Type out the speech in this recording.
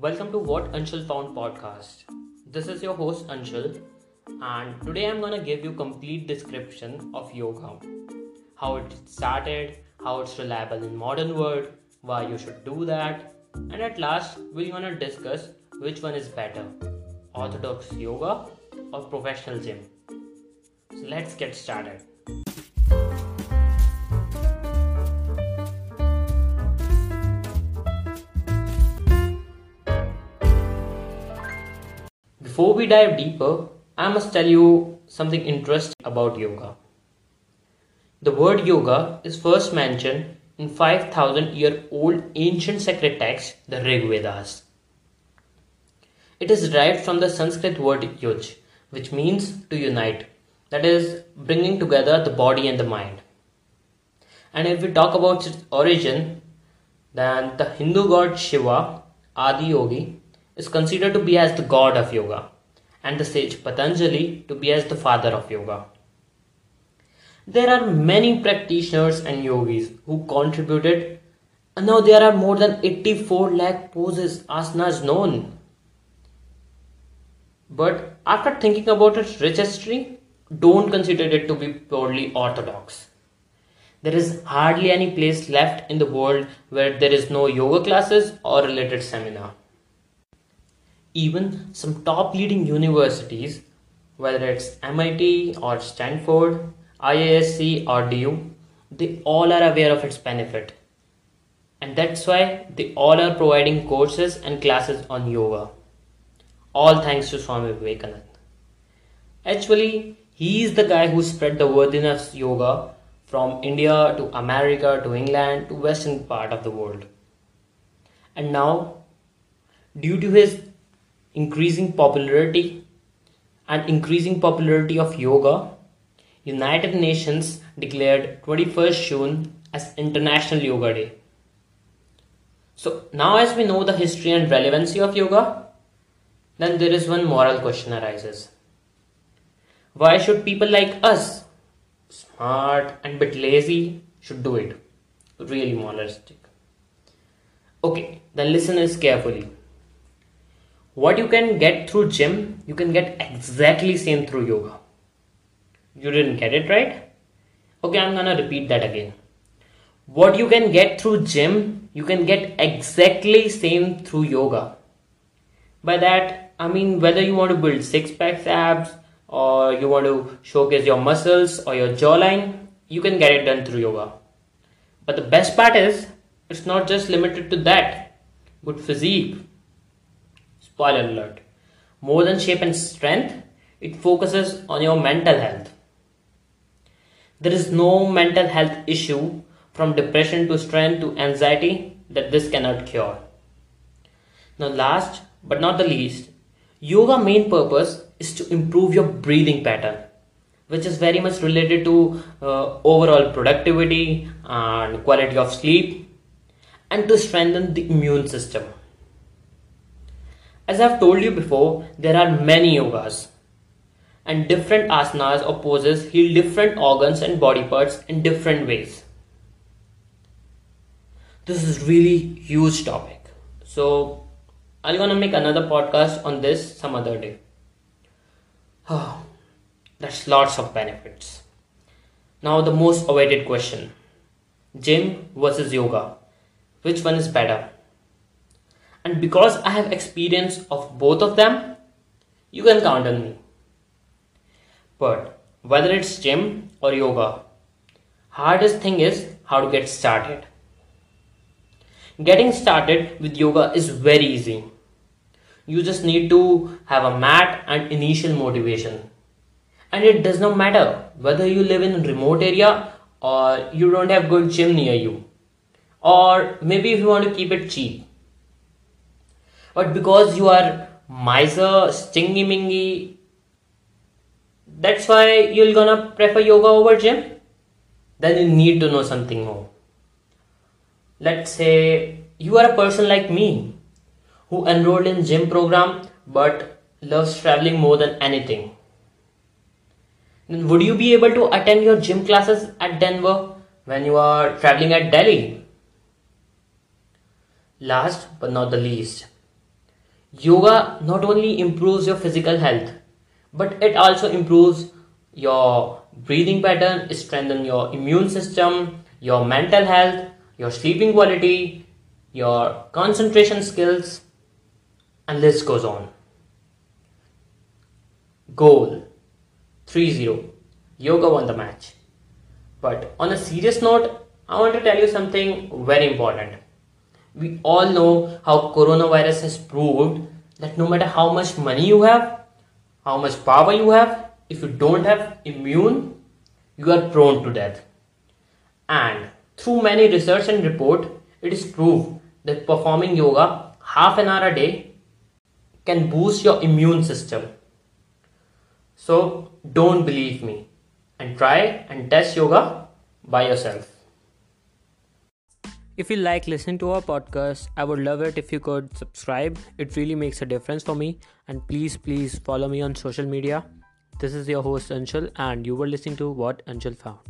Welcome to What Anshul Found podcast. This is your host Anshul, and today I'm gonna give you complete description of yoga, how it started, how it's reliable in modern world, why you should do that, and at last we're gonna discuss which one is better, orthodox yoga or professional gym. So let's get started. Before we dive deeper, I must tell you something interesting about yoga. The word yoga is first mentioned in 5000 year old ancient sacred text, the Rig Vedas. It is derived from the Sanskrit word yuj, which means to unite, that is, bringing together the body and the mind. And if we talk about its origin, then the Hindu god Shiva, Adi Yogi, is considered to be as the god of yoga, and the sage Patanjali to be as the father of yoga. There are many practitioners and yogis who contributed, and now there are more than 84 lakh poses, asanas known. But after thinking about its rich history, don't consider it to be purely orthodox. There is hardly any place left in the world where there is no yoga classes or related seminar. Even some top leading universities, whether it's MIT or Stanford, IISc or DU, they all are aware of its benefit. And that's why they all are providing courses and classes on yoga. All thanks to Swami Vivekananda. Actually, he is the guy who spread the worthiness yoga from India to America to England to western part of the world. And now, due to his increasing popularity and increasing popularity of yoga, United Nations declared 21st June as International Yoga Day. So now as we know the history and relevancy of yoga, then there is one moral question arises. Why should people like us, smart and bit lazy, should do it? Really moralistic. Okay, then listen this carefully what you can get through gym you can get exactly same through yoga. You didn't get it right? Okay i'm gonna repeat that again. What you can get through gym you can get exactly same through yoga. By that i mean whether you want to build six packs abs or you want to showcase your muscles or your jawline you can get it done through yoga. But the best part is it's not just limited to that. Good physique Spoiler alert. More than shape and strength, it focuses on your mental health. There is no mental health issue from depression to strength to anxiety that this cannot cure. Now, last but not the least, yoga main purpose is to improve your breathing pattern, which is very much related to uh, overall productivity and quality of sleep, and to strengthen the immune system. As I've told you before, there are many yogas and different asanas or poses heal different organs and body parts in different ways. This is really huge topic. So I'm gonna make another podcast on this some other day. Oh, that's lots of benefits. Now the most awaited question. Gym versus yoga. Which one is better? And because I have experience of both of them, you can count on me. But whether it's gym or yoga, hardest thing is how to get started. Getting started with yoga is very easy. You just need to have a mat and initial motivation. And it does not matter whether you live in a remote area or you don't have good gym near you. Or maybe if you want to keep it cheap but because you are miser stingy mingy that's why you're gonna prefer yoga over gym? Then you need to know something more. Let's say you are a person like me who enrolled in gym program but loves traveling more than anything. Then would you be able to attend your gym classes at denver when you are traveling at delhi? Last but not the least yoga not only improves your physical health, but it also improves your breathing pattern, strengthen your immune system, your mental health, your sleeping quality, your concentration skills, and list goes on. Goal 3 0. Yoga won the match. But on a serious note, I want to tell you something very important. We all know how coronavirus has proved that no matter how much money you have, how much power you have, if you don't have immune, you are prone to death. And through many research and report, it is proved that performing yoga half an hour a day can boost your immune system. So don't believe me and try and test yoga by yourself. If you like listening to our podcast, I would love it if you could subscribe. It really makes a difference for me. And please, please follow me on social media. This is your host Anshul, and you were listening to What Anshul Found.